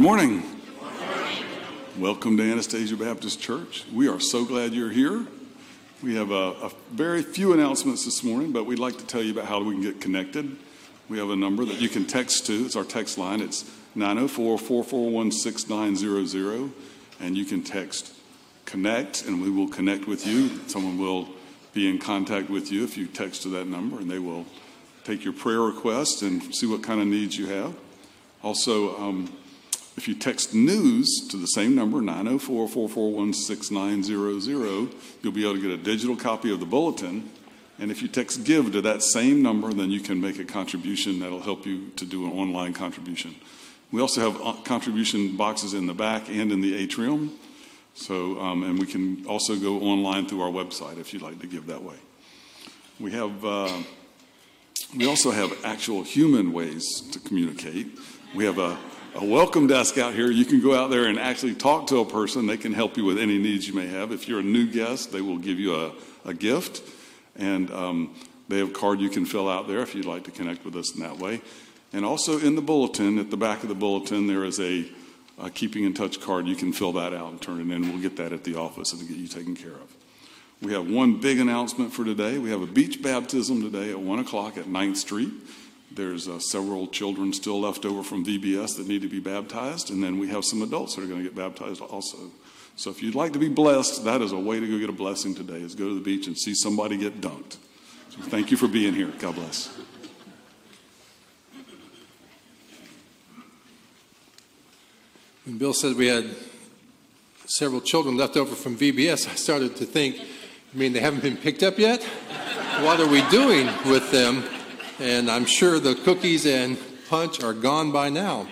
Good morning. Welcome to Anastasia Baptist Church. We are so glad you're here. We have a, a very few announcements this morning, but we'd like to tell you about how we can get connected. We have a number that you can text to. It's our text line. It's 904 441 6900. And you can text connect, and we will connect with you. Someone will be in contact with you if you text to that number, and they will take your prayer request and see what kind of needs you have. Also, um, if you text news to the same number, 904 441 6900, you'll be able to get a digital copy of the bulletin. And if you text give to that same number, then you can make a contribution that'll help you to do an online contribution. We also have uh, contribution boxes in the back and in the atrium. So, um, and we can also go online through our website if you'd like to give that way. We have, uh, we also have actual human ways to communicate. We have a, a welcome desk out here. You can go out there and actually talk to a person. They can help you with any needs you may have. If you're a new guest, they will give you a, a gift. And um, they have a card you can fill out there if you'd like to connect with us in that way. And also in the bulletin, at the back of the bulletin, there is a, a keeping in touch card. You can fill that out and turn it in. We'll get that at the office and get you taken care of. We have one big announcement for today. We have a beach baptism today at 1 o'clock at 9th Street. There's uh, several children still left over from VBS that need to be baptized, and then we have some adults that are going to get baptized also. So if you'd like to be blessed, that is a way to go get a blessing today, is go to the beach and see somebody get dunked. So thank you for being here. God bless. When Bill said we had several children left over from VBS, I started to think, I mean, they haven't been picked up yet? What are we doing with them? And I'm sure the cookies and punch are gone by now.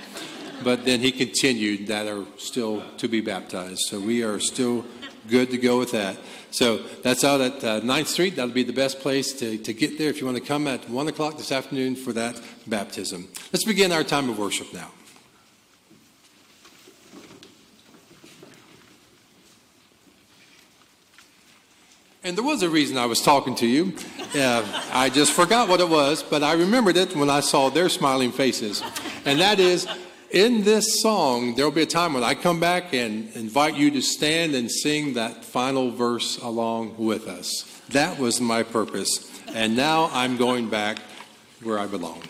But then he continued that are still to be baptized. So we are still good to go with that. So that's out at uh, 9th Street. That'll be the best place to, to get there if you want to come at 1 o'clock this afternoon for that baptism. Let's begin our time of worship now. And there was a reason I was talking to you. Uh, I just forgot what it was, but I remembered it when I saw their smiling faces. And that is, in this song, there will be a time when I come back and invite you to stand and sing that final verse along with us. That was my purpose. And now I'm going back where I belong.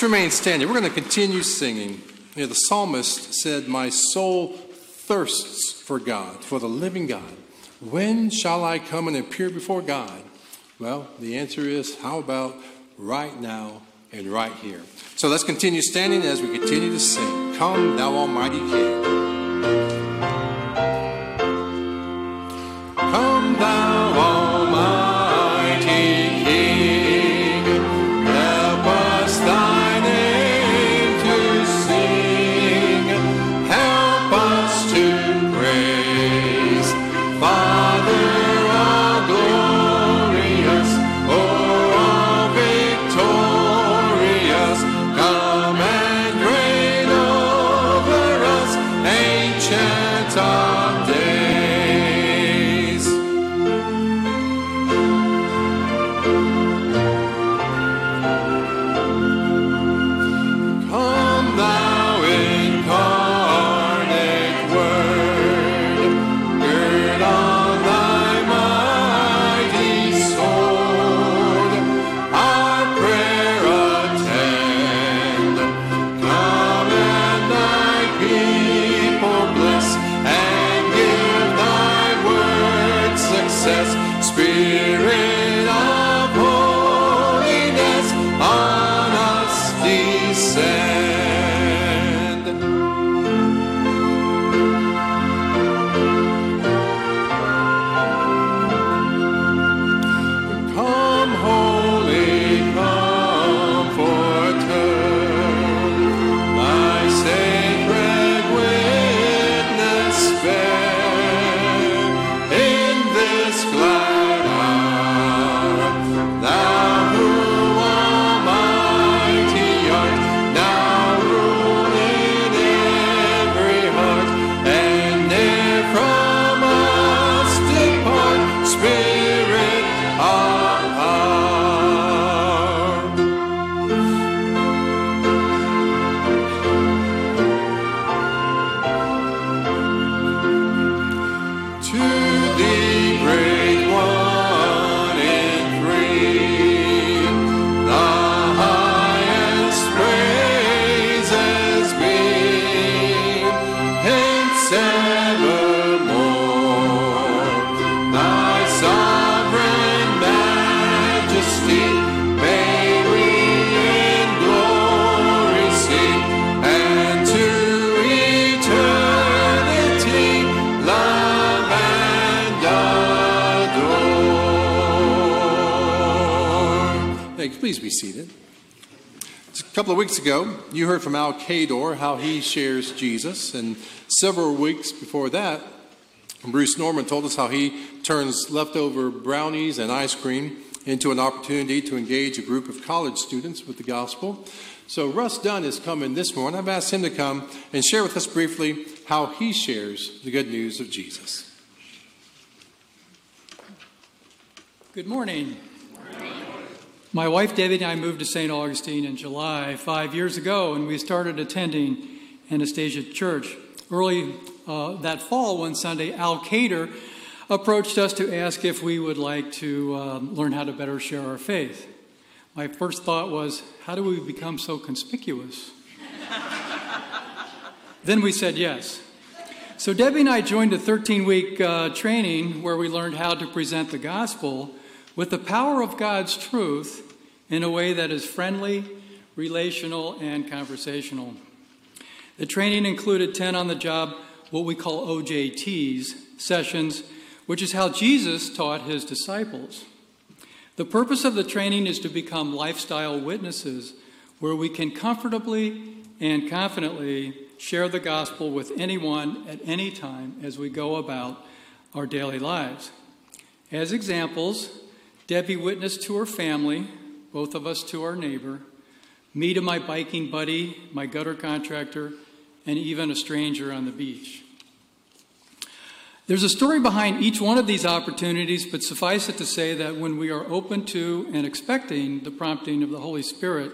Let's remain standing. We're going to continue singing. You know, the psalmist said, My soul thirsts for God, for the living God. When shall I come and appear before God? Well, the answer is, how about right now and right here? So let's continue standing as we continue to sing. Come, thou Almighty King. Adore. Thanks. Please be seated. A couple of weeks ago, you heard from Al Cador how he shares Jesus, and several weeks before that, Bruce Norman told us how he turns leftover brownies and ice cream into an opportunity to engage a group of college students with the gospel. So Russ Dunn is coming this morning. I've asked him to come and share with us briefly how he shares the good news of Jesus. Good morning. My wife Debbie and I moved to St. Augustine in July five years ago, and we started attending Anastasia Church. Early uh, that fall, one Sunday, Al Cater approached us to ask if we would like to um, learn how to better share our faith. My first thought was, how do we become so conspicuous? then we said yes. So Debbie and I joined a 13 week uh, training where we learned how to present the gospel with the power of God's truth in a way that is friendly, relational, and conversational. The training included 10 on the job, what we call OJTs sessions, which is how Jesus taught his disciples. The purpose of the training is to become lifestyle witnesses where we can comfortably and confidently share the gospel with anyone at any time as we go about our daily lives. As examples, Debbie witnessed to her family, both of us to our neighbor, me to my biking buddy, my gutter contractor, and even a stranger on the beach. There's a story behind each one of these opportunities, but suffice it to say that when we are open to and expecting the prompting of the Holy Spirit,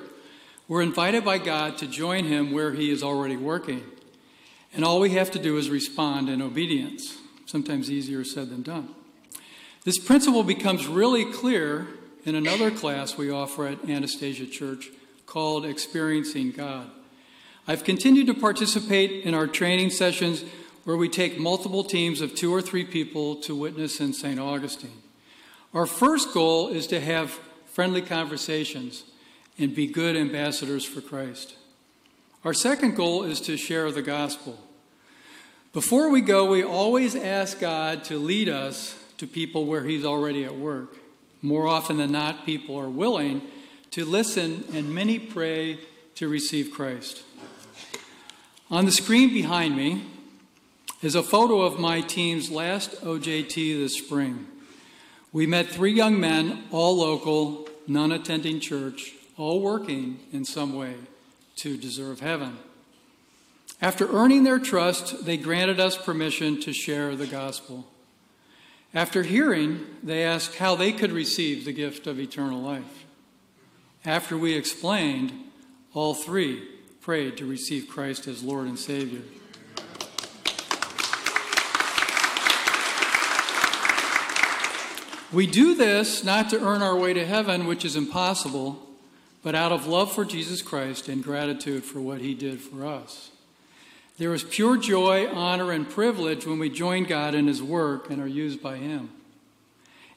we're invited by God to join Him where He is already working. And all we have to do is respond in obedience. Sometimes easier said than done. This principle becomes really clear in another class we offer at Anastasia Church called Experiencing God. I've continued to participate in our training sessions where we take multiple teams of two or three people to witness in St. Augustine. Our first goal is to have friendly conversations and be good ambassadors for Christ. Our second goal is to share the gospel. Before we go, we always ask God to lead us to people where He's already at work. More often than not, people are willing to listen, and many pray to receive Christ. On the screen behind me is a photo of my team's last OJT this spring. We met three young men, all local, none attending church, all working in some way to deserve heaven. After earning their trust, they granted us permission to share the gospel. After hearing, they asked how they could receive the gift of eternal life. After we explained, all three prayed to receive Christ as Lord and Savior. We do this not to earn our way to heaven, which is impossible, but out of love for Jesus Christ and gratitude for what he did for us. There is pure joy, honor, and privilege when we join God in his work and are used by him.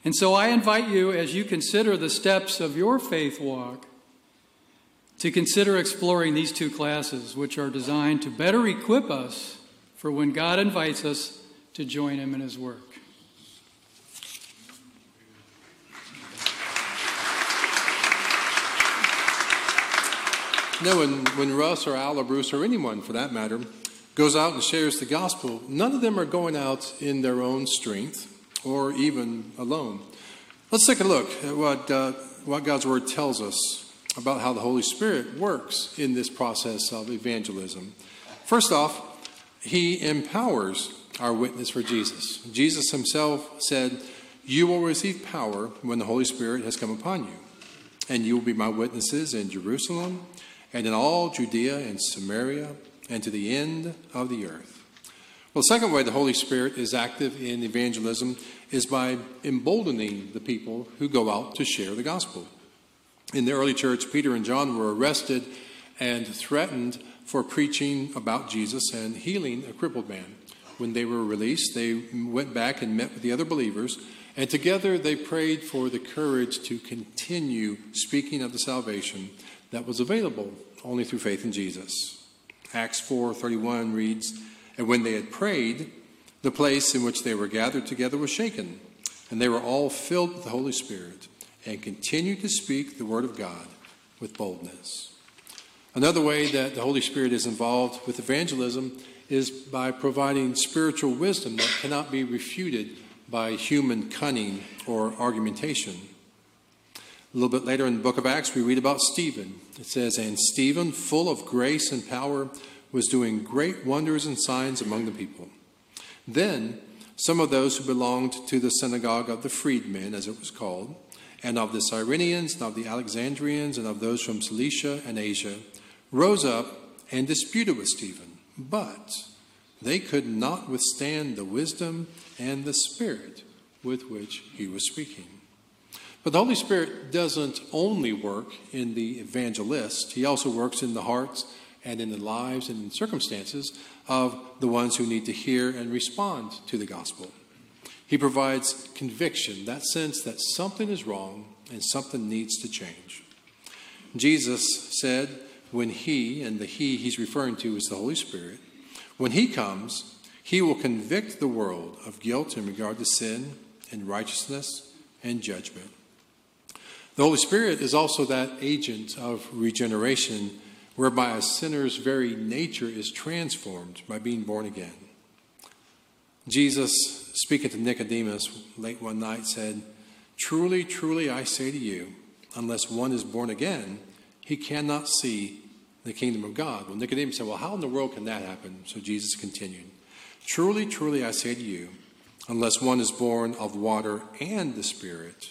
And so I invite you, as you consider the steps of your faith walk, to consider exploring these two classes, which are designed to better equip us for when God invites us to join Him in His work. No, when, when Russ or Al or Bruce or anyone for that matter goes out and shares the gospel, none of them are going out in their own strength or even alone. Let's take a look at what, uh, what God's Word tells us about how the Holy Spirit works in this process of evangelism. First off, he empowers our witness for Jesus. Jesus himself said, You will receive power when the Holy Spirit has come upon you, and you will be my witnesses in Jerusalem and in all Judea and Samaria and to the end of the earth. Well, the second way the Holy Spirit is active in evangelism is by emboldening the people who go out to share the gospel. In the early church, Peter and John were arrested and threatened for preaching about Jesus and healing a crippled man. When they were released, they went back and met with the other believers, and together they prayed for the courage to continue speaking of the salvation that was available only through faith in Jesus. Acts 4:31 reads, "And when they had prayed, the place in which they were gathered together was shaken, and they were all filled with the Holy Spirit." and continued to speak the Word of God with boldness. Another way that the Holy Spirit is involved with evangelism is by providing spiritual wisdom that cannot be refuted by human cunning or argumentation. A little bit later in the book of Acts, we read about Stephen. It says, And Stephen, full of grace and power, was doing great wonders and signs among the people. Then some of those who belonged to the synagogue of the freedmen, as it was called, and of the Cyrenians, and of the Alexandrians, and of those from Cilicia and Asia, rose up and disputed with Stephen. But they could not withstand the wisdom and the spirit with which he was speaking. But the Holy Spirit doesn't only work in the evangelist, he also works in the hearts and in the lives and in circumstances of the ones who need to hear and respond to the gospel. He provides conviction, that sense that something is wrong and something needs to change. Jesus said, when He, and the He He's referring to is the Holy Spirit, when He comes, He will convict the world of guilt in regard to sin and righteousness and judgment. The Holy Spirit is also that agent of regeneration whereby a sinner's very nature is transformed by being born again. Jesus, speaking to Nicodemus late one night, said, Truly, truly, I say to you, unless one is born again, he cannot see the kingdom of God. Well, Nicodemus said, Well, how in the world can that happen? So Jesus continued, Truly, truly, I say to you, unless one is born of water and the Spirit,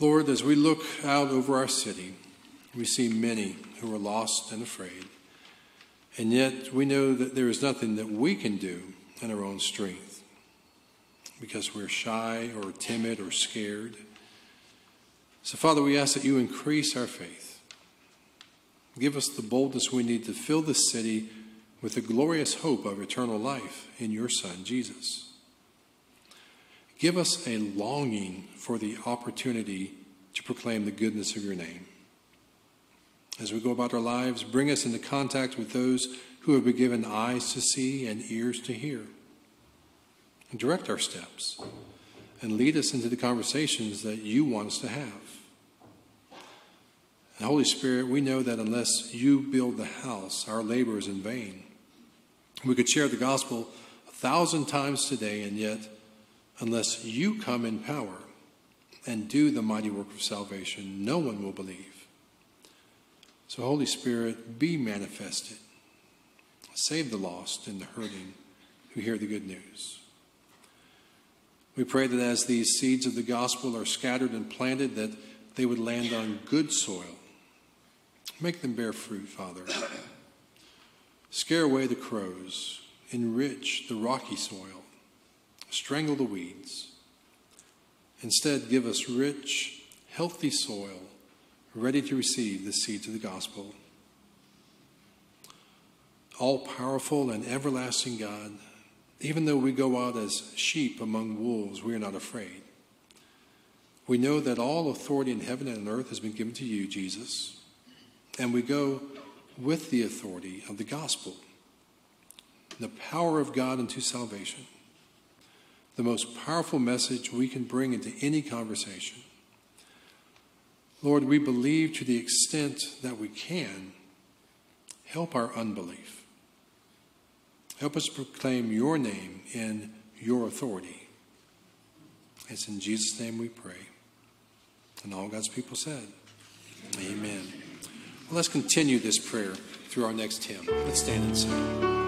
Lord, as we look out over our city, we see many who are lost and afraid. And yet we know that there is nothing that we can do in our own strength because we're shy or timid or scared. So, Father, we ask that you increase our faith. Give us the boldness we need to fill this city with the glorious hope of eternal life in your Son, Jesus. Give us a longing for the opportunity to proclaim the goodness of your name. As we go about our lives, bring us into contact with those who have been given eyes to see and ears to hear. And direct our steps and lead us into the conversations that you want us to have. And Holy Spirit, we know that unless you build the house, our labor is in vain. We could share the gospel a thousand times today, and yet, unless you come in power and do the mighty work of salvation, no one will believe. So, Holy Spirit, be manifested. Save the lost and the hurting who hear the good news. We pray that as these seeds of the gospel are scattered and planted, that they would land on good soil. Make them bear fruit, Father. Scare away the crows, enrich the rocky soil, strangle the weeds. Instead, give us rich, healthy soil ready to receive the seeds of the gospel. All powerful and everlasting God, even though we go out as sheep among wolves, we are not afraid. We know that all authority in heaven and on earth has been given to you, Jesus, and we go with the authority of the gospel, the power of God unto salvation, the most powerful message we can bring into any conversation. Lord, we believe to the extent that we can, help our unbelief. Help us proclaim your name in your authority. It's in Jesus' name we pray. And all God's people said, Amen. Well, let's continue this prayer through our next hymn. Let's stand and sing.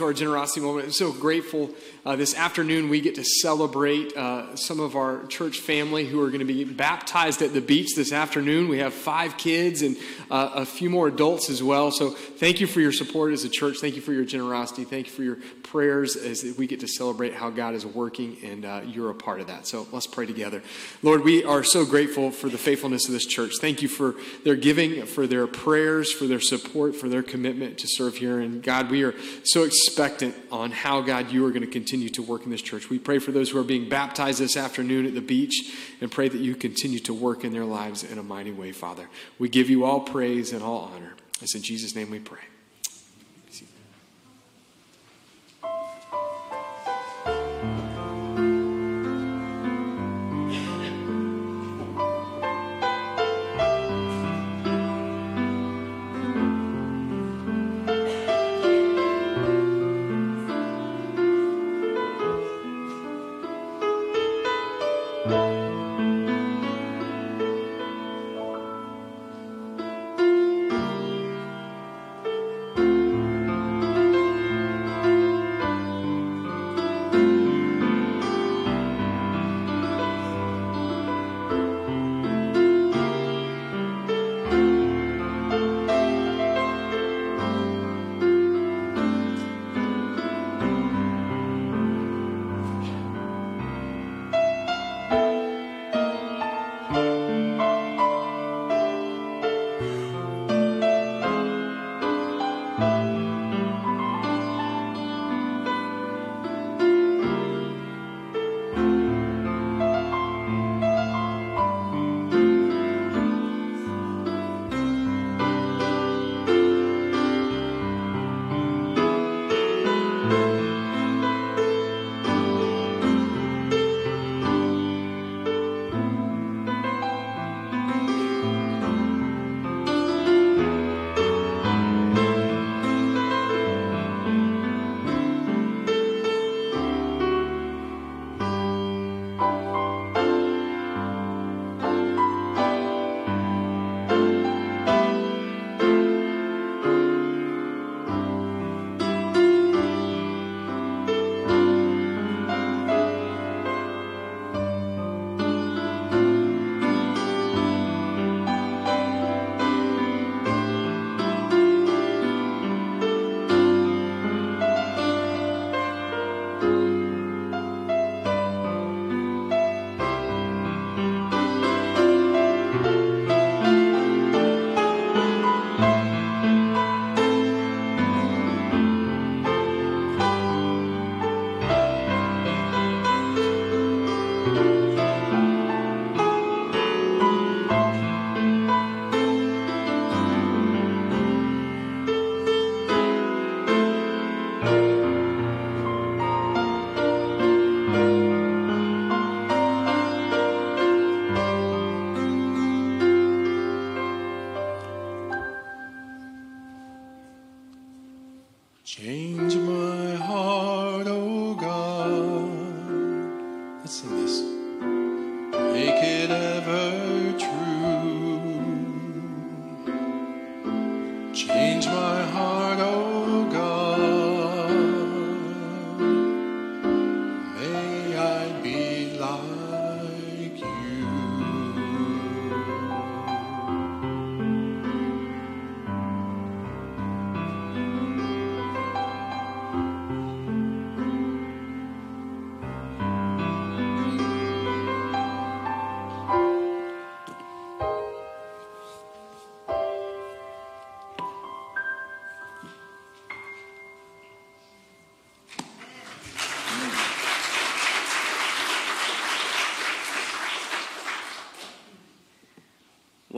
To our generosity moment. I'm so grateful. Uh, this afternoon, we get to celebrate uh, some of our church family who are going to be baptized at the beach this afternoon. We have five kids and uh, a few more adults as well. So, thank you for your support as a church. Thank you for your generosity. Thank you for your prayers as we get to celebrate how God is working, and uh, you're a part of that. So, let's pray together. Lord, we are so grateful for the faithfulness of this church. Thank you for their giving, for their prayers, for their support, for their commitment to serve here. And God, we are so expectant on how, God, you are going to continue to work in this church. We pray for those who are being baptized this afternoon at the beach and pray that you continue to work in their lives in a mighty way, Father. We give you all praise and all honor. It's in Jesus' name we pray.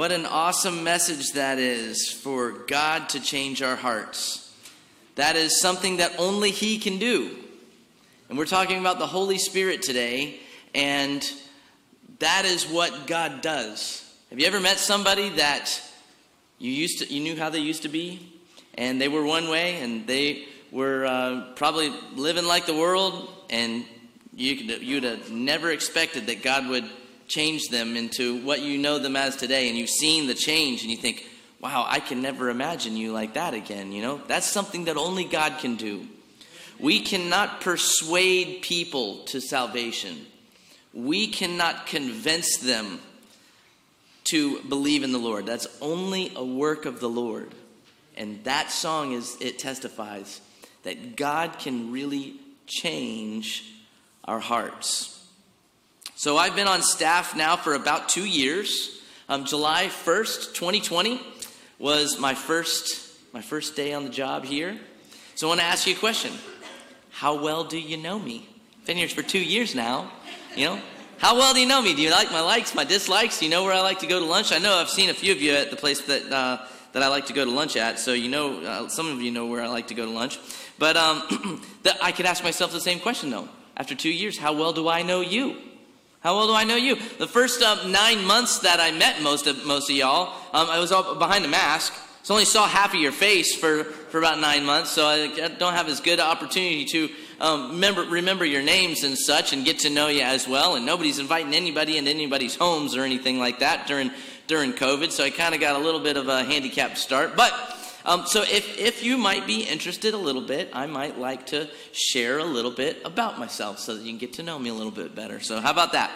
What an awesome message that is for God to change our hearts. That is something that only He can do. And we're talking about the Holy Spirit today, and that is what God does. Have you ever met somebody that you used to, you knew how they used to be, and they were one way, and they were uh, probably living like the world, and you you'd have never expected that God would change them into what you know them as today, and you've seen the change, and you think, wow, I can never imagine you like that again. You know, that's something that only God can do. We cannot persuade people to salvation. We cannot convince them to believe in the Lord. That's only a work of the Lord. And that song is it testifies that God can really change our hearts. So I've been on staff now for about two years. Um, July 1st, 2020 was my first my first day on the job here. So I want to ask you a question. How well do you know me? Been here for two years now. You know, how well do you know me? Do you like my likes, my dislikes? Do you know where I like to go to lunch? I know I've seen a few of you at the place that uh, that I like to go to lunch at, so you know uh, some of you know where I like to go to lunch. But um, I could ask myself the same question though. After two years, how well do I know you? How well do I know you? The first uh, nine months that I met most of most of y'all, um, I was all behind a mask. So I only saw half of your face for, for about nine months, so I don't have as good opportunity to um, remember, remember your names and such and get to know you as well. And nobody's inviting anybody into anybody's homes or anything like that during, during COVID, so I kind of got a little bit of a handicapped start. But um, so if, if you might be interested a little bit, I might like to share a little bit about myself so that you can get to know me a little bit better. So how about that?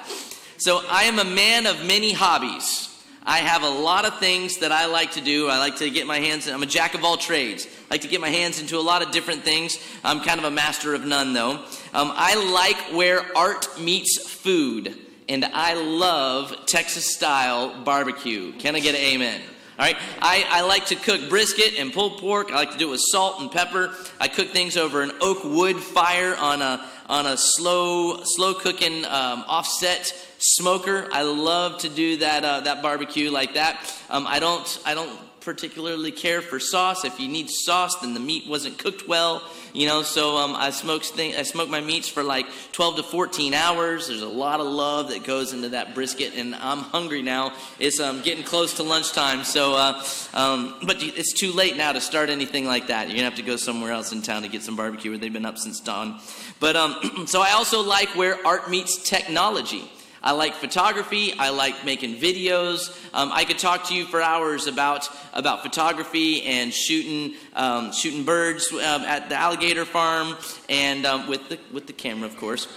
So I am a man of many hobbies. I have a lot of things that I like to do. I like to get my hands, in, I'm a jack of all trades. I like to get my hands into a lot of different things. I'm kind of a master of none, though. Um, I like where art meets food, and I love Texas style barbecue. Can I get an amen? Right, I, I like to cook brisket and pulled pork. I like to do it with salt and pepper. I cook things over an oak wood fire on a on a slow slow cooking um, offset smoker. I love to do that uh, that barbecue like that. Um, I don't I don't particularly care for sauce. If you need sauce, then the meat wasn't cooked well. You know, so um, I smoke thing, I smoke my meats for like 12 to 14 hours. There's a lot of love that goes into that brisket, and I'm hungry now. It's um, getting close to lunchtime, so uh, um, but it's too late now to start anything like that. You're gonna have to go somewhere else in town to get some barbecue, where they've been up since dawn. But um, so I also like where art meets technology. I like photography. I like making videos. Um, I could talk to you for hours about about photography and shooting um, shooting birds um, at the alligator farm and um, with the with the camera, of course.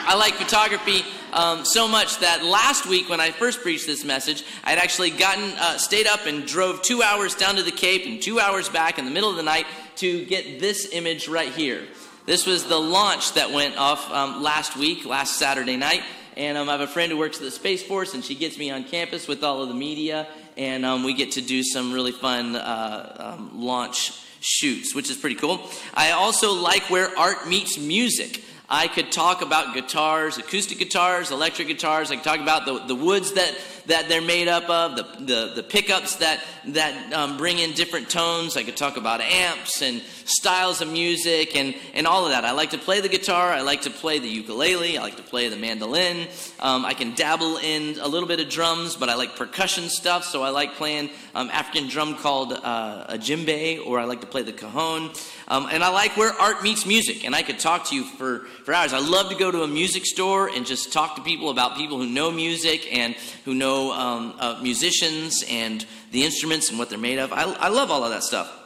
I like photography um, so much that last week when I first preached this message, I had actually gotten uh, stayed up and drove two hours down to the Cape and two hours back in the middle of the night to get this image right here. This was the launch that went off um, last week, last Saturday night. And um, I have a friend who works at the Space Force, and she gets me on campus with all of the media, and um, we get to do some really fun uh, um, launch shoots, which is pretty cool. I also like where art meets music. I could talk about guitars, acoustic guitars, electric guitars. I could talk about the, the woods that that they're made up of, the, the, the pickups that, that um, bring in different tones. I could talk about amps and styles of music and, and all of that. I like to play the guitar. I like to play the ukulele. I like to play the mandolin. Um, I can dabble in a little bit of drums, but I like percussion stuff. So I like playing um, African drum called uh, a djembe, or I like to play the cajon. Um, and I like where art meets music. And I could talk to you for, for hours. I love to go to a music store and just talk to people about people who know music and who know uh, musicians and the instruments and what they're made of. I, I love all of that stuff.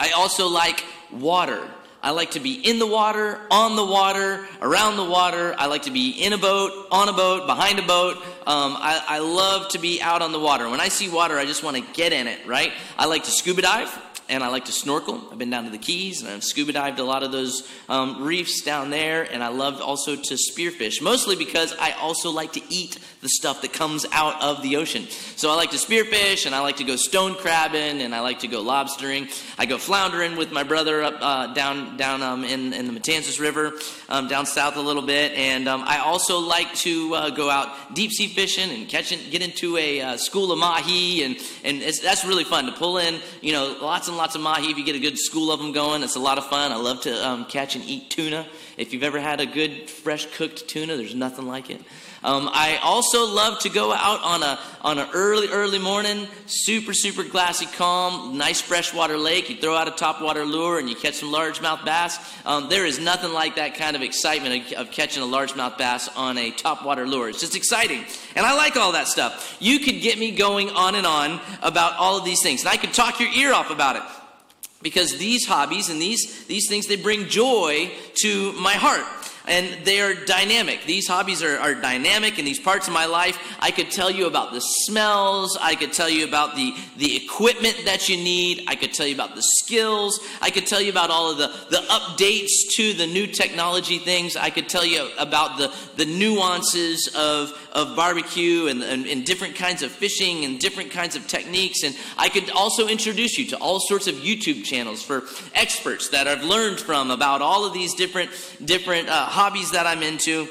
I also like water. I like to be in the water, on the water, around the water. I like to be in a boat, on a boat, behind a boat. Um, I, I love to be out on the water. When I see water, I just want to get in it, right? I like to scuba dive and I like to snorkel. I've been down to the Keys and I've scuba dived a lot of those um, reefs down there, and I love also to spearfish, mostly because I also like to eat the stuff that comes out of the ocean. So I like to spearfish, and I like to go stone crabbing, and I like to go lobstering. I go floundering with my brother up uh, down down um, in, in the Matanzas River, um, down south a little bit, and um, I also like to uh, go out deep sea fishing and catch get into a uh, school of mahi, and and that's really fun to pull in, you know, lots and lots of mahi. If you get a good school of them going, it's a lot of fun. I love to um, catch and eat tuna. If you've ever had a good fresh cooked tuna, there's nothing like it. Um, I also love to go out on a on an early early morning, super super glassy, calm, nice freshwater lake. You throw out a topwater lure and you catch some largemouth bass. Um, there is nothing like that kind of excitement of, of catching a largemouth bass on a topwater lure. It's just exciting, and I like all that stuff. You could get me going on and on about all of these things, and I could talk your ear off about it. because these hobbies and these, these things, they bring joy to my heart and they are dynamic. These hobbies are, are dynamic in these parts of my life. I could tell you about the smells. I could tell you about the, the equipment that you need. I could tell you about the skills. I could tell you about all of the, the updates to the new technology things. I could tell you about the, the nuances of, of barbecue and, and, and different kinds of fishing and different kinds of techniques. And I could also introduce you to all sorts of YouTube channels for experts that I've learned from about all of these different, different uh, hobbies that I'm into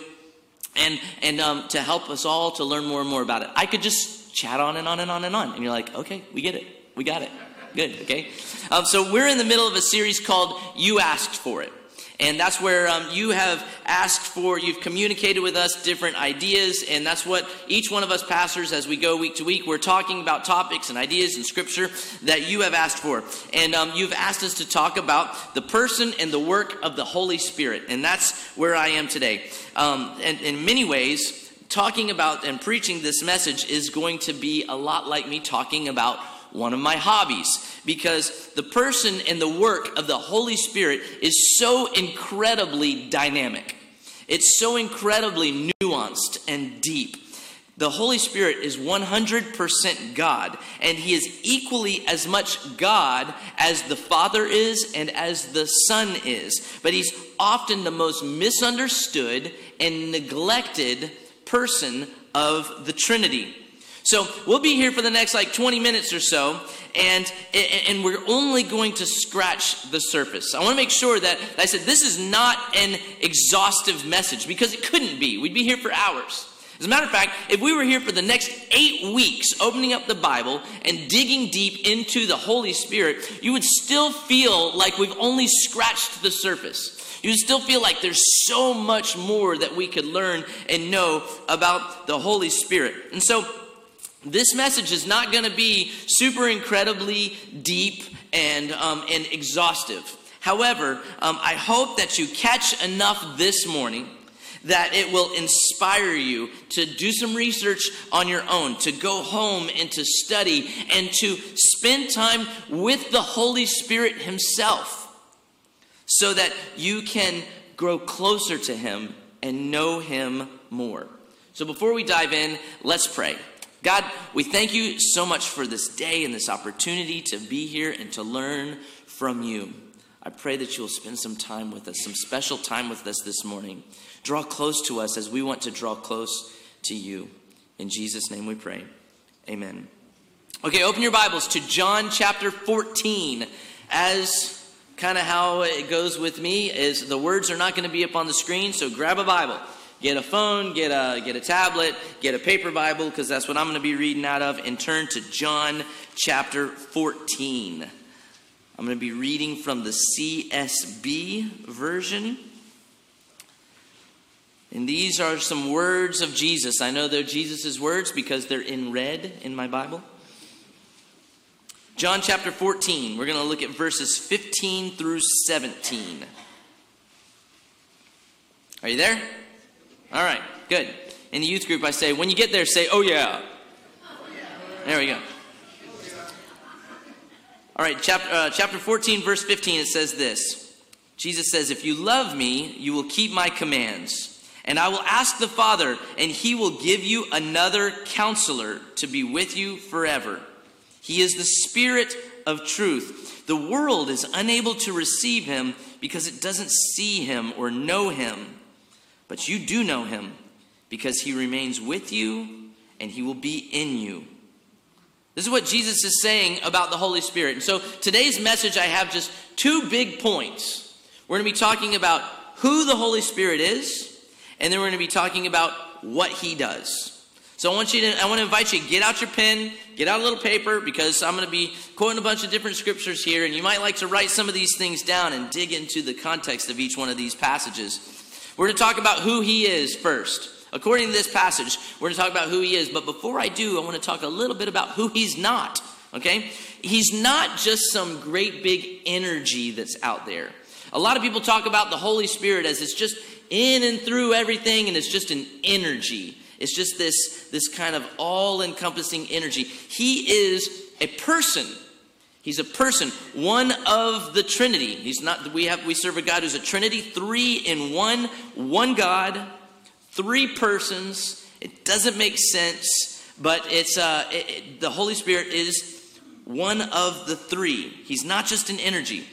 and, and um, to help us all to learn more and more about it. I could just chat on and on and on and on. And you're like, okay, we get it. We got it. Good, okay? Um, so we're in the middle of a series called You Asked For It. And that's where um, you have asked for, you've communicated with us different ideas, and that's what each one of us pastors, as we go week to week, we're talking about topics and ideas in Scripture that you have asked for. And um, you've asked us to talk about the person and the work of the Holy Spirit, and that's where I am today. Um, and in many ways, talking about and preaching this message is going to be a lot like me talking about one of my hobbies because the person and the work of the Holy Spirit is so incredibly dynamic. It's so incredibly nuanced and deep. The Holy Spirit is 100% God, and He is equally as much God as the Father is and as the Son is. But He's often the most misunderstood and neglected person of the Trinity. So we'll be here for the next like 20 minutes or so, and and we're only going to scratch the surface. I want to make sure that I said this is not an exhaustive message because it couldn't be. We'd be here for hours. As a matter of fact, if we were here for the next eight weeks opening up the Bible and digging deep into the Holy Spirit, you would still feel like we've only scratched the surface. You would still feel like there's so much more that we could learn and know about the Holy Spirit. And so, this message is not going to be super incredibly deep and, um, and exhaustive. However, um, I hope that you catch enough this morning that it will inspire you to do some research on your own, to go home and to study, and to spend time with the Holy Spirit Himself so that you can grow closer to Him and know Him more. So before we dive in, let's pray. God, we thank you so much for this day and this opportunity to be here and to learn from you. I pray that you will spend some time with us, some special time with us this morning. Draw close to us as we want to draw close to you. In Jesus' name we pray. Amen. Okay, open your Bibles to John chapter 14. As kind of how it goes with me is the words are not going to be up on the screen, so grab a Bible. Get a phone, get a, get a tablet, get a paper Bible, because that's what I'm going to be reading out of, and turn to John chapter 14. I'm going to be reading from the CSB version. And these are some words of Jesus. I know they're Jesus' words because they're in red in my Bible. John chapter 14, we're going to look at verses 15 through 17. Are you there? All right, good. In the youth group, I say, when you get there, say, oh yeah. There we go. All right, chapter, uh, chapter 14, verse 15, it says this Jesus says, If you love me, you will keep my commands. And I will ask the Father, and he will give you another counselor to be with you forever. He is the Spirit of truth. The world is unable to receive him because it doesn't see him or know him. But you do know him because he remains with you and he will be in you. This is what Jesus is saying about the Holy Spirit. And so today's message, I have just two big points. We're going to be talking about who the Holy Spirit is, and then we're going to be talking about what he does. So I want you to, I want to invite you to get out your pen, get out a little paper, because I'm going to be quoting a bunch of different scriptures here, and you might like to write some of these things down and dig into the context of each one of these passages. We're going to talk about who he is first. According to this passage, we're going to talk about who he is. But before I do, I want to talk a little bit about who he's not. Okay? He's not just some great big energy that's out there. A lot of people talk about the Holy Spirit as it's just in and through everything and it's just an energy. It's just this, this kind of all encompassing energy. He is a person He's a person, one of the Trinity. He's not we have we serve a God who's a Trinity, three in one, one God, three persons. It doesn't make sense, but it's uh, it, it, the Holy Spirit is one of the three. He's not just an energy.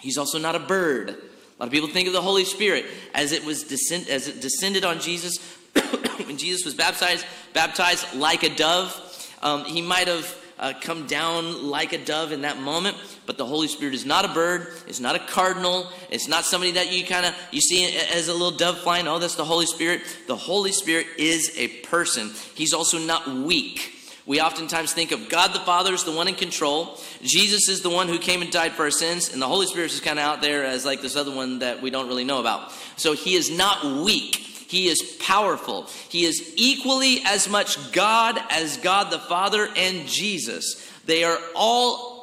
He's also not a bird. A lot of people think of the Holy Spirit as it was descend, as it descended on Jesus when Jesus was baptized, baptized like a dove. Um, he might have uh, come down like a dove in that moment, but the Holy Spirit is not a bird. It's not a cardinal. It's not somebody that you kind of you see as a little dove flying. Oh, that's the Holy Spirit. The Holy Spirit is a person. He's also not weak. We oftentimes think of God the Father as the one in control. Jesus is the one who came and died for our sins, and the Holy Spirit is kind of out there as like this other one that we don't really know about. So he is not weak. He is powerful. He is equally as much God as God the Father and Jesus. They are all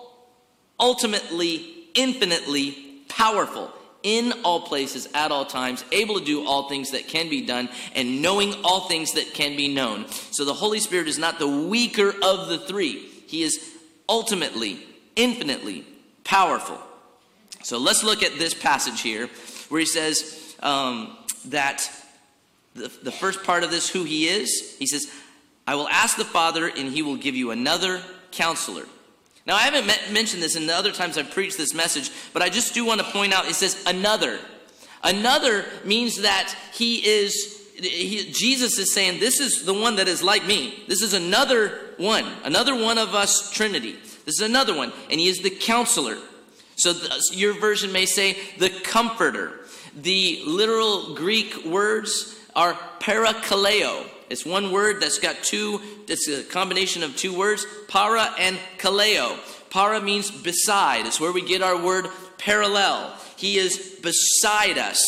ultimately, infinitely powerful in all places, at all times, able to do all things that can be done, and knowing all things that can be known. So the Holy Spirit is not the weaker of the three, He is ultimately, infinitely powerful. So let's look at this passage here where He says um, that the, the first part of this, who He is, He says, I will ask the Father, and He will give you another counselor now, I haven't mentioned this in the other times I've preached this message, but I just do want to point out it says another. Another means that he is, he, Jesus is saying, This is the one that is like me. This is another one, another one of us, Trinity. This is another one, and he is the counselor. So the, your version may say the comforter. The literal Greek words are parakaleo. It's one word that's got two, it's a combination of two words, para and kaleo. Para means beside. It's where we get our word parallel. He is beside us.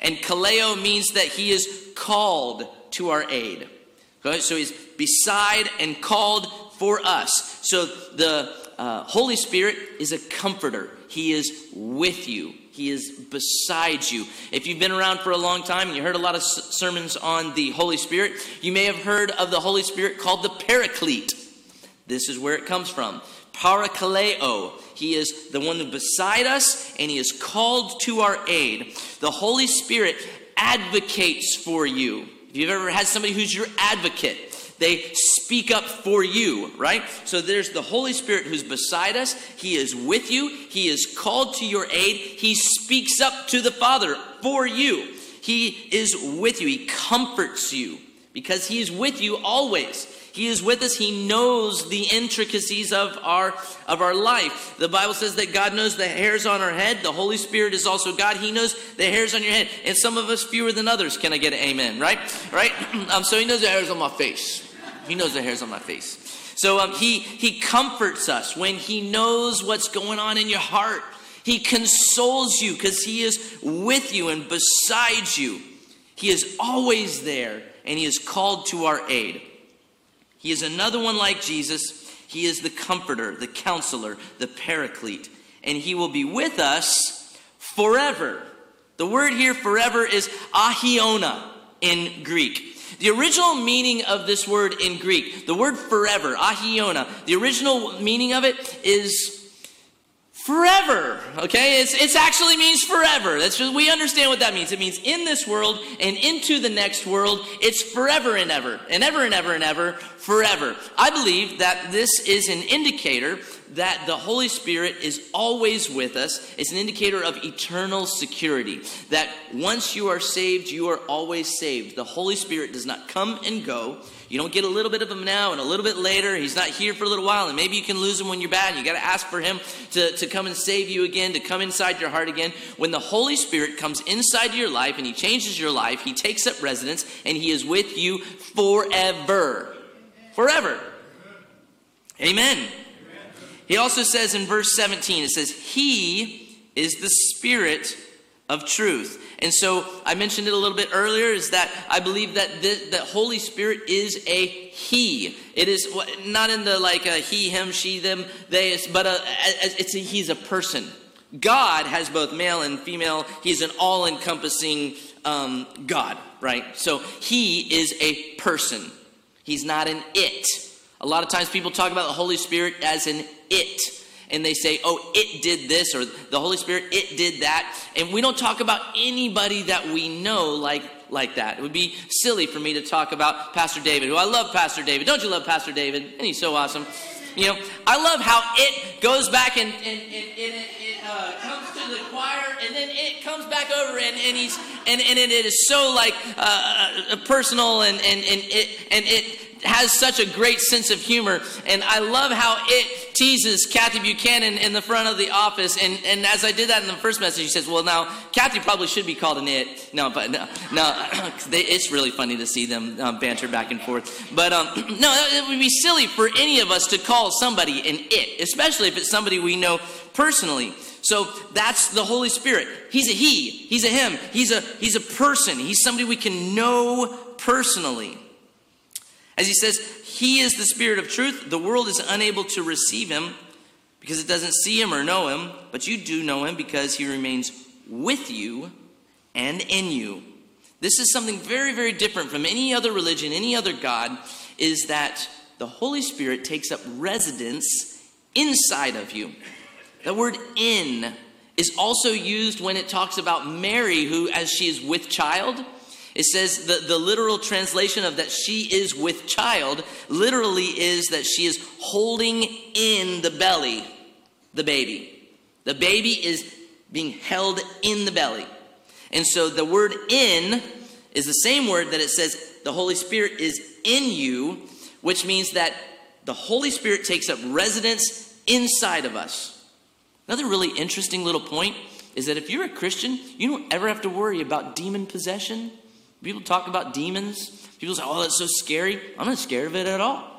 And kaleo means that he is called to our aid. Okay? So he's beside and called for us. So the uh, Holy Spirit is a comforter. He is with you. He is beside you. If you've been around for a long time and you heard a lot of sermons on the Holy Spirit, you may have heard of the Holy Spirit called the Paraclete. This is where it comes from. Parakaleo. He is the one beside us and he is called to our aid. The Holy Spirit advocates for you. If you've ever had somebody who's your advocate, they speak up for you, right? So there's the Holy Spirit who's beside us. He is with you. He is called to your aid. He speaks up to the Father for you. He is with you. He comforts you because He is with you always. He is with us. He knows the intricacies of our of our life. The Bible says that God knows the hairs on our head. The Holy Spirit is also God. He knows the hairs on your head, and some of us fewer than others. Can I get an amen? Right, right. Um, so He knows the hairs on my face. He knows the hairs on my face. So um, he, he comforts us when he knows what's going on in your heart. He consoles you because he is with you and beside you. He is always there and he is called to our aid. He is another one like Jesus. He is the comforter, the counselor, the paraclete, and he will be with us forever. The word here forever is ahiona in Greek. The original meaning of this word in Greek, the word forever, ahiona, the original meaning of it is forever. Okay, it's, it's actually means forever. That's just we understand what that means. It means in this world and into the next world. It's forever and ever, and ever and ever and ever, forever. I believe that this is an indicator that the Holy Spirit is always with us. It's an indicator of eternal security. That once you are saved, you are always saved. The Holy Spirit does not come and go. You don't get a little bit of him now and a little bit later. He's not here for a little while, and maybe you can lose him when you're bad. You got to ask for him to, to come and save you again, to come inside your heart again. When the Holy Spirit comes inside your life and he changes your life, he takes up residence and he is with you forever. Forever. Amen. He also says in verse 17, it says, He is the Spirit of truth. And so I mentioned it a little bit earlier is that I believe that the, Holy Spirit is a he. It is not in the like a he, him, she, them, they, but a, it's a, he's a person. God has both male and female. He's an all encompassing um, God, right? So he is a person. He's not an it. A lot of times people talk about the Holy Spirit as an it. And they say, oh, it did this, or the Holy Spirit, it did that. And we don't talk about anybody that we know like, like that. It would be silly for me to talk about Pastor David, who I love Pastor David. Don't you love Pastor David? And he's so awesome. You know, I love how it goes back and, and, and, and it, it uh, comes to the choir, and then it comes back over, and, and he's and, and it is so like uh, uh personal, and and and it and it has such a great sense of humor. And I love how it teases Kathy Buchanan in the front of the office. And, and as I did that in the first message, he says, Well, now, Kathy probably should be called an it. No, but no, no it's really funny to see them um, banter back and forth. But um, no, it would be silly for any of us to call somebody an it, especially if it's somebody we know personally. So that's the Holy Spirit. He's a he, he's a him, he's a he's a person, he's somebody we can know personally. As he says, He is the Spirit of truth. The world is unable to receive Him because it doesn't see Him or know Him, but you do know Him because He remains with you and in you. This is something very, very different from any other religion, any other God, is that the Holy Spirit takes up residence inside of you. The word in is also used when it talks about Mary, who, as she is with child, it says the, the literal translation of that she is with child literally is that she is holding in the belly the baby. The baby is being held in the belly. And so the word in is the same word that it says the Holy Spirit is in you, which means that the Holy Spirit takes up residence inside of us. Another really interesting little point is that if you're a Christian, you don't ever have to worry about demon possession People talk about demons. People say, oh, that's so scary. I'm not scared of it at all.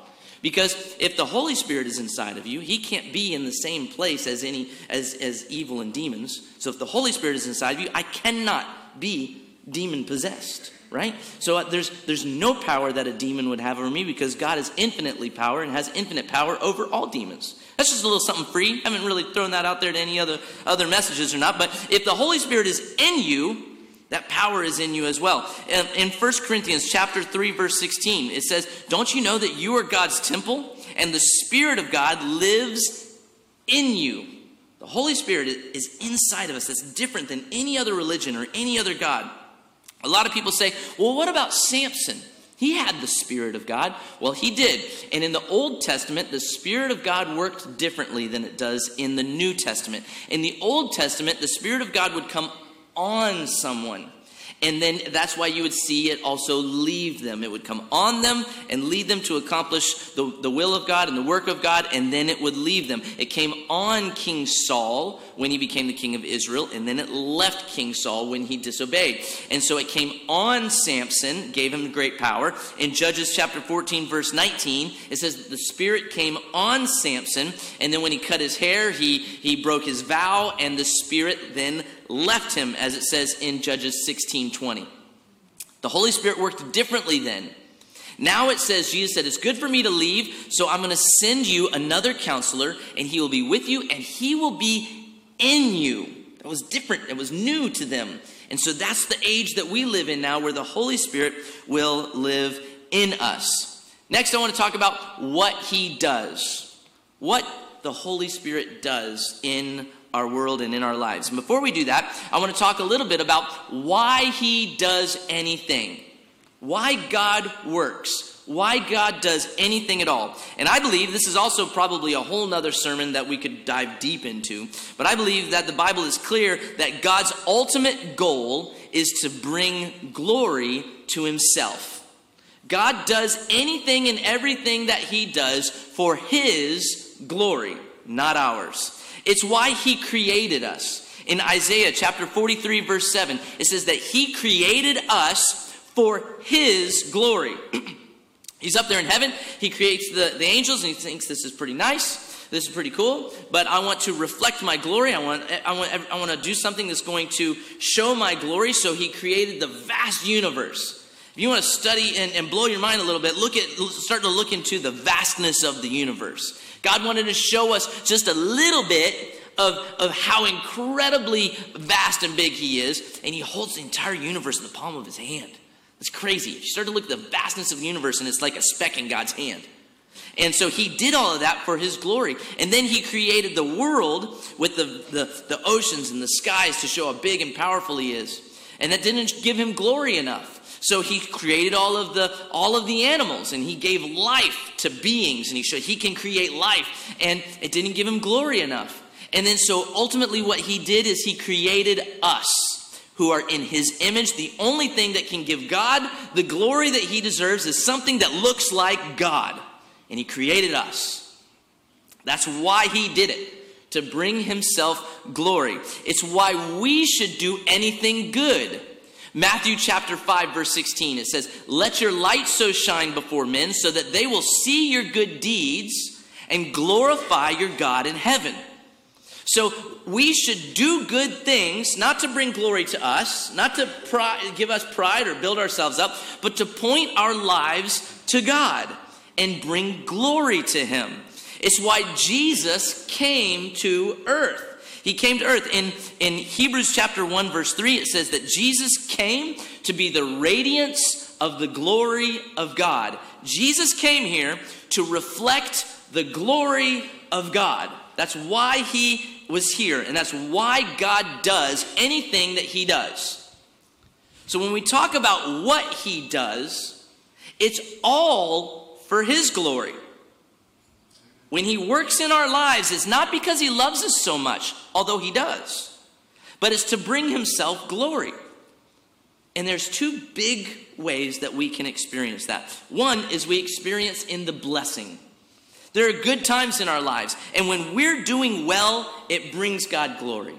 Because if the Holy Spirit is inside of you, he can't be in the same place as any as, as evil and demons. So if the Holy Spirit is inside of you, I cannot be demon possessed. Right? So uh, there's there's no power that a demon would have over me because God is infinitely power and has infinite power over all demons. That's just a little something free. I haven't really thrown that out there to any other other messages or not. But if the Holy Spirit is in you, that power is in you as well. In 1 Corinthians chapter 3 verse 16, it says, "Don't you know that you are God's temple and the spirit of God lives in you?" The Holy Spirit is inside of us. That's different than any other religion or any other god. A lot of people say, "Well, what about Samson?" He had the Spirit of God. Well, he did. And in the Old Testament, the Spirit of God worked differently than it does in the New Testament. In the Old Testament, the Spirit of God would come on someone. And then that's why you would see it also leave them. It would come on them and lead them to accomplish the, the will of God and the work of God, and then it would leave them. It came on King Saul when he became the king of Israel, and then it left King Saul when he disobeyed. And so it came on Samson, gave him great power. In Judges chapter 14, verse 19, it says the Spirit came on Samson, and then when he cut his hair, he, he broke his vow, and the Spirit then left him, as it says in Judges 16 20. The Holy Spirit worked differently then. Now it says, Jesus said, It's good for me to leave, so I'm going to send you another counselor, and he will be with you, and he will be in you. That was different, it was new to them. And so that's the age that we live in now, where the Holy Spirit will live in us. Next, I want to talk about what he does. What the Holy Spirit does in our world and in our lives. And before we do that, I want to talk a little bit about why He does anything, why God works. Why God does anything at all. And I believe this is also probably a whole nother sermon that we could dive deep into. But I believe that the Bible is clear that God's ultimate goal is to bring glory to Himself. God does anything and everything that He does for His glory, not ours. It's why he created us. In Isaiah chapter 43, verse 7, it says that he created us for his glory. He's up there in heaven. He creates the, the angels and he thinks this is pretty nice. This is pretty cool, but I want to reflect my glory. I want, I want, I want to do something that's going to show my glory. So he created the vast universe. If you want to study and, and blow your mind a little bit, look at, start to look into the vastness of the universe. God wanted to show us just a little bit of, of how incredibly vast and big He is, and He holds the entire universe in the palm of His hand. It's crazy. You start to look at the vastness of the universe, and it's like a speck in God's hand. And so he did all of that for his glory. And then he created the world with the, the, the oceans and the skies to show how big and powerful he is. And that didn't give him glory enough. So he created all of the all of the animals and he gave life to beings and he showed he can create life and it didn't give him glory enough. And then so ultimately what he did is he created us who are in his image. The only thing that can give God the glory that he deserves is something that looks like God. And he created us. That's why he did it, to bring himself glory. It's why we should do anything good. Matthew chapter 5 verse 16 it says, "Let your light so shine before men so that they will see your good deeds and glorify your God in heaven." So we should do good things, not to bring glory to us, not to give us pride or build ourselves up, but to point our lives to God and bring glory to Him. It's why Jesus came to earth. He came to earth. In, in Hebrews chapter 1, verse 3, it says that Jesus came to be the radiance of the glory of God. Jesus came here to reflect the glory of God. That's why he was here, and that's why God does anything that he does. So when we talk about what he does, it's all for his glory. When he works in our lives, it's not because he loves us so much, although he does, but it's to bring himself glory. And there's two big ways that we can experience that. One is we experience in the blessing. There are good times in our lives, and when we're doing well, it brings God glory.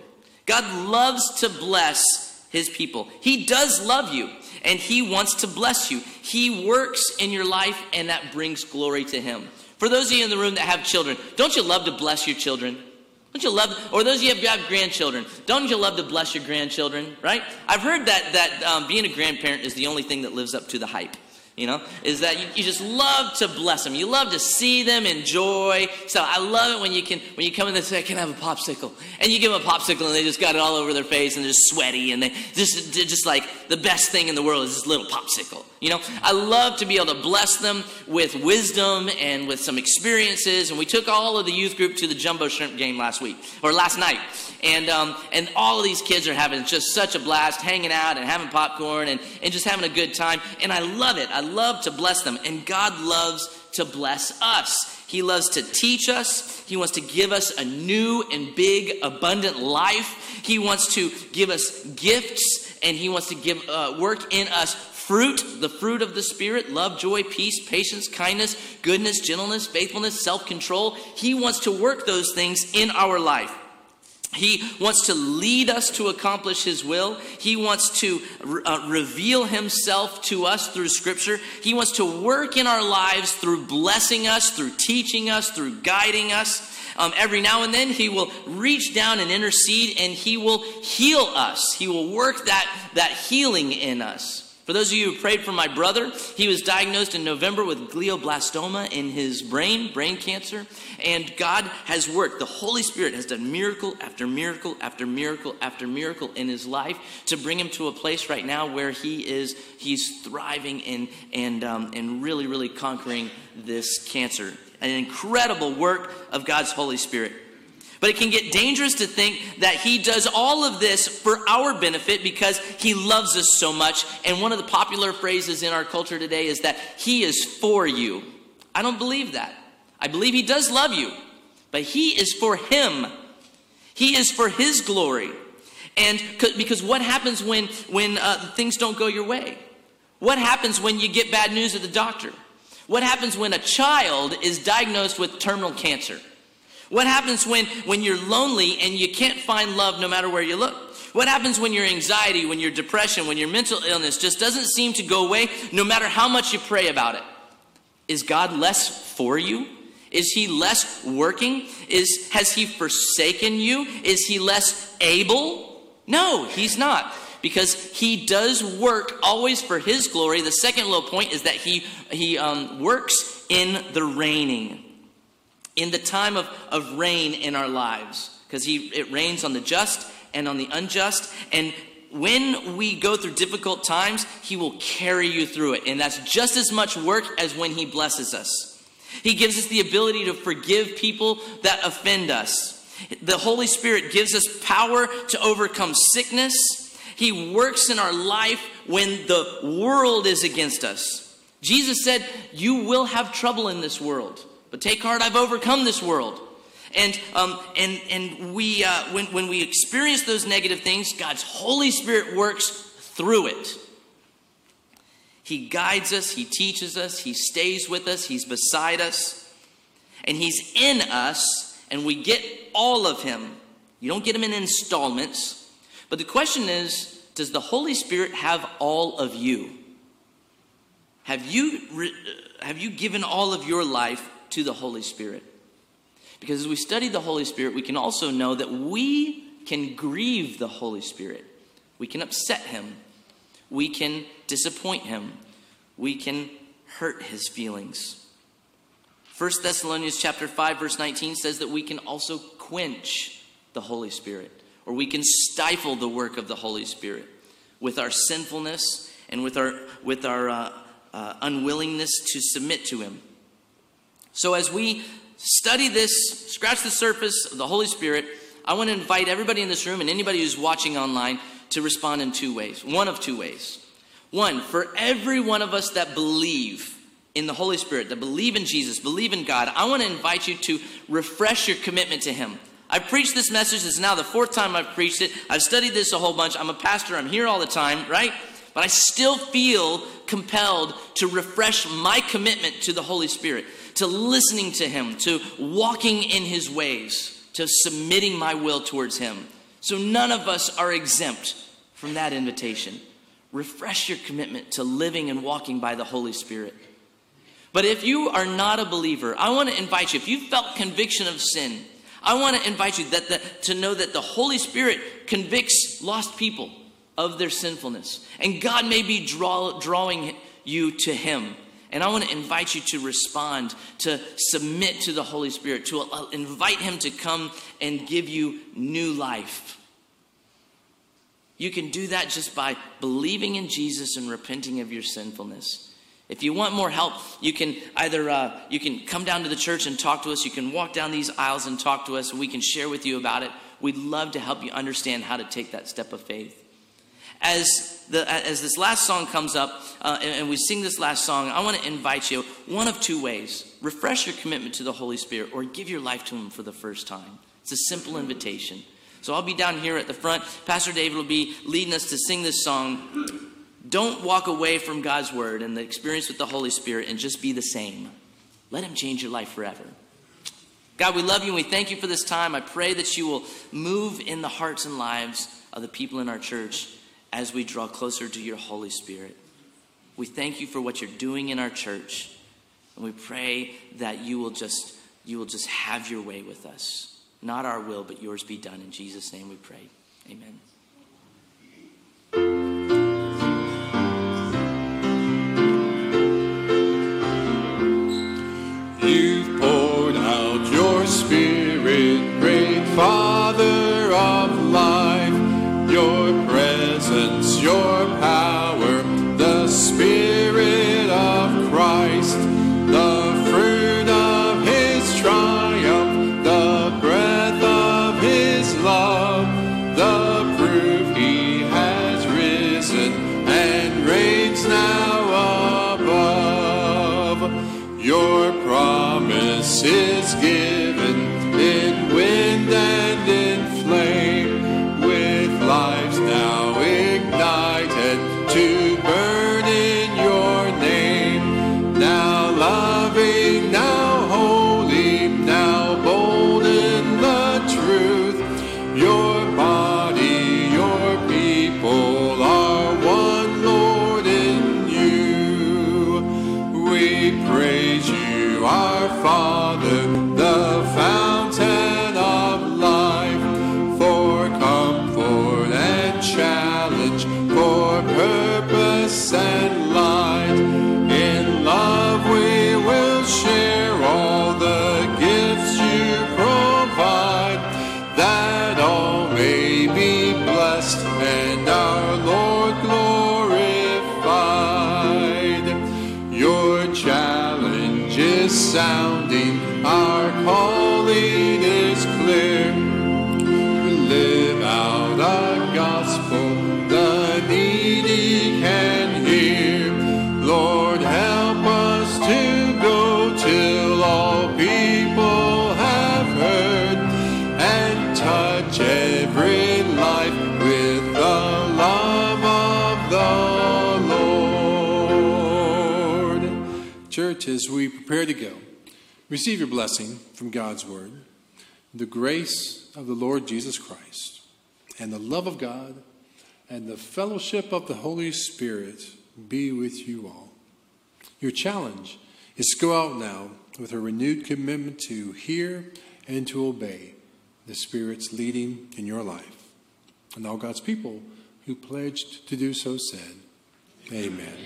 God loves to bless his people. He does love you, and he wants to bless you. He works in your life, and that brings glory to him. For those of you in the room that have children, don't you love to bless your children? Don't you love, or those of you who have grandchildren, don't you love to bless your grandchildren, right? I've heard that, that um, being a grandparent is the only thing that lives up to the hype you know, is that you, you, just love to bless them. You love to see them enjoy. So I love it when you can when you come in and say, "Can I have a popsicle?" And you give them a popsicle, and they just got it all over their face, and they're sweaty, and they just just like the best thing in the world is this little popsicle. You know, I love to be able to bless them with wisdom and with some experiences. And we took all of the youth group to the jumbo shrimp game last week or last night, and, um, and all of these kids are having just such a blast hanging out and having popcorn and, and just having a good time. And I love it. I love to bless them. And God loves to bless us. He loves to teach us. He wants to give us a new and big, abundant life. He wants to give us gifts and He wants to give uh, work in us fruit, the fruit of the Spirit love, joy, peace, patience, kindness, goodness, gentleness, faithfulness, self control. He wants to work those things in our life. He wants to lead us to accomplish His will. He wants to uh, reveal Himself to us through Scripture. He wants to work in our lives through blessing us, through teaching us, through guiding us. Um, every now and then, He will reach down and intercede and He will heal us. He will work that, that healing in us. For those of you who prayed for my brother, he was diagnosed in November with glioblastoma in his brain, brain cancer, and God has worked. The Holy Spirit has done miracle after miracle after miracle after miracle in his life to bring him to a place right now where he is he's thriving and and um, and really really conquering this cancer. An incredible work of God's Holy Spirit. But it can get dangerous to think that he does all of this for our benefit because he loves us so much. And one of the popular phrases in our culture today is that he is for you. I don't believe that. I believe he does love you, but he is for him. He is for his glory. And because what happens when, when uh, things don't go your way? What happens when you get bad news at the doctor? What happens when a child is diagnosed with terminal cancer? What happens when, when you're lonely and you can't find love no matter where you look? What happens when your anxiety, when your depression, when your mental illness just doesn't seem to go away no matter how much you pray about it? Is God less for you? Is he less working? Is has he forsaken you? Is he less able? No, he's not. Because he does work always for his glory. The second little point is that he he um, works in the raining in the time of, of rain in our lives because He it rains on the just and on the unjust and when we go through difficult times he will carry you through it and that's just as much work as when he blesses us He gives us the ability to forgive people that offend us. The Holy Spirit gives us power to overcome sickness. He works in our life when the world is against us. Jesus said, You will have trouble in this world, but take heart, I've overcome this world. And, um, and, and we, uh, when, when we experience those negative things, God's Holy Spirit works through it. He guides us, He teaches us, He stays with us, He's beside us, and He's in us, and we get all of Him. You don't get Him in installments. But the question is does the Holy Spirit have all of you? Have you, have you given all of your life to the Holy Spirit? Because as we study the Holy Spirit, we can also know that we can grieve the Holy Spirit. We can upset him. We can disappoint him. We can hurt his feelings. 1 Thessalonians chapter 5 verse 19 says that we can also quench the Holy Spirit or we can stifle the work of the Holy Spirit with our sinfulness and with our with our uh, uh, unwillingness to submit to him. So as we study this, scratch the surface of the Holy Spirit, I want to invite everybody in this room and anybody who's watching online to respond in two ways. One of two ways. One, for every one of us that believe in the Holy Spirit, that believe in Jesus, believe in God, I want to invite you to refresh your commitment to Him. I've preached this message. It's now the fourth time I've preached it. I've studied this a whole bunch. I'm a pastor. I'm here all the time, right? But I still feel compelled to refresh my commitment to the Holy Spirit to listening to Him, to walking in His ways, to submitting my will towards Him. So none of us are exempt from that invitation. Refresh your commitment to living and walking by the Holy Spirit. But if you are not a believer, I want to invite you, if you felt conviction of sin, I want to invite you that the, to know that the Holy Spirit convicts lost people of their sinfulness. And God may be draw, drawing you to Him. And I want to invite you to respond, to submit to the Holy Spirit, to invite Him to come and give you new life. You can do that just by believing in Jesus and repenting of your sinfulness. If you want more help, you can either uh, you can come down to the church and talk to us. You can walk down these aisles and talk to us, and we can share with you about it. We'd love to help you understand how to take that step of faith as, the, as this last song comes up uh, and, and we sing this last song, I want to invite you one of two ways refresh your commitment to the Holy Spirit or give your life to Him for the first time. It's a simple invitation. So I'll be down here at the front. Pastor David will be leading us to sing this song. Don't walk away from God's word and the experience with the Holy Spirit and just be the same. Let Him change your life forever. God, we love you and we thank you for this time. I pray that you will move in the hearts and lives of the people in our church as we draw closer to your Holy Spirit. We thank you for what you're doing in our church. And we pray that you will just you will just have your way with us. Not our will, but yours be done. In Jesus' name we pray. Amen. You've poured out your spirit, great Father of life, Spirit of Christ, the fruit of His triumph, the breath of His love, the proof He has risen and reigns now above. Your promise prepare to go, receive your blessing from God's word, the grace of the Lord Jesus Christ, and the love of God, and the fellowship of the Holy Spirit be with you all. Your challenge is to go out now with a renewed commitment to hear and to obey the Spirit's leading in your life. And all God's people who pledged to do so said, Amen.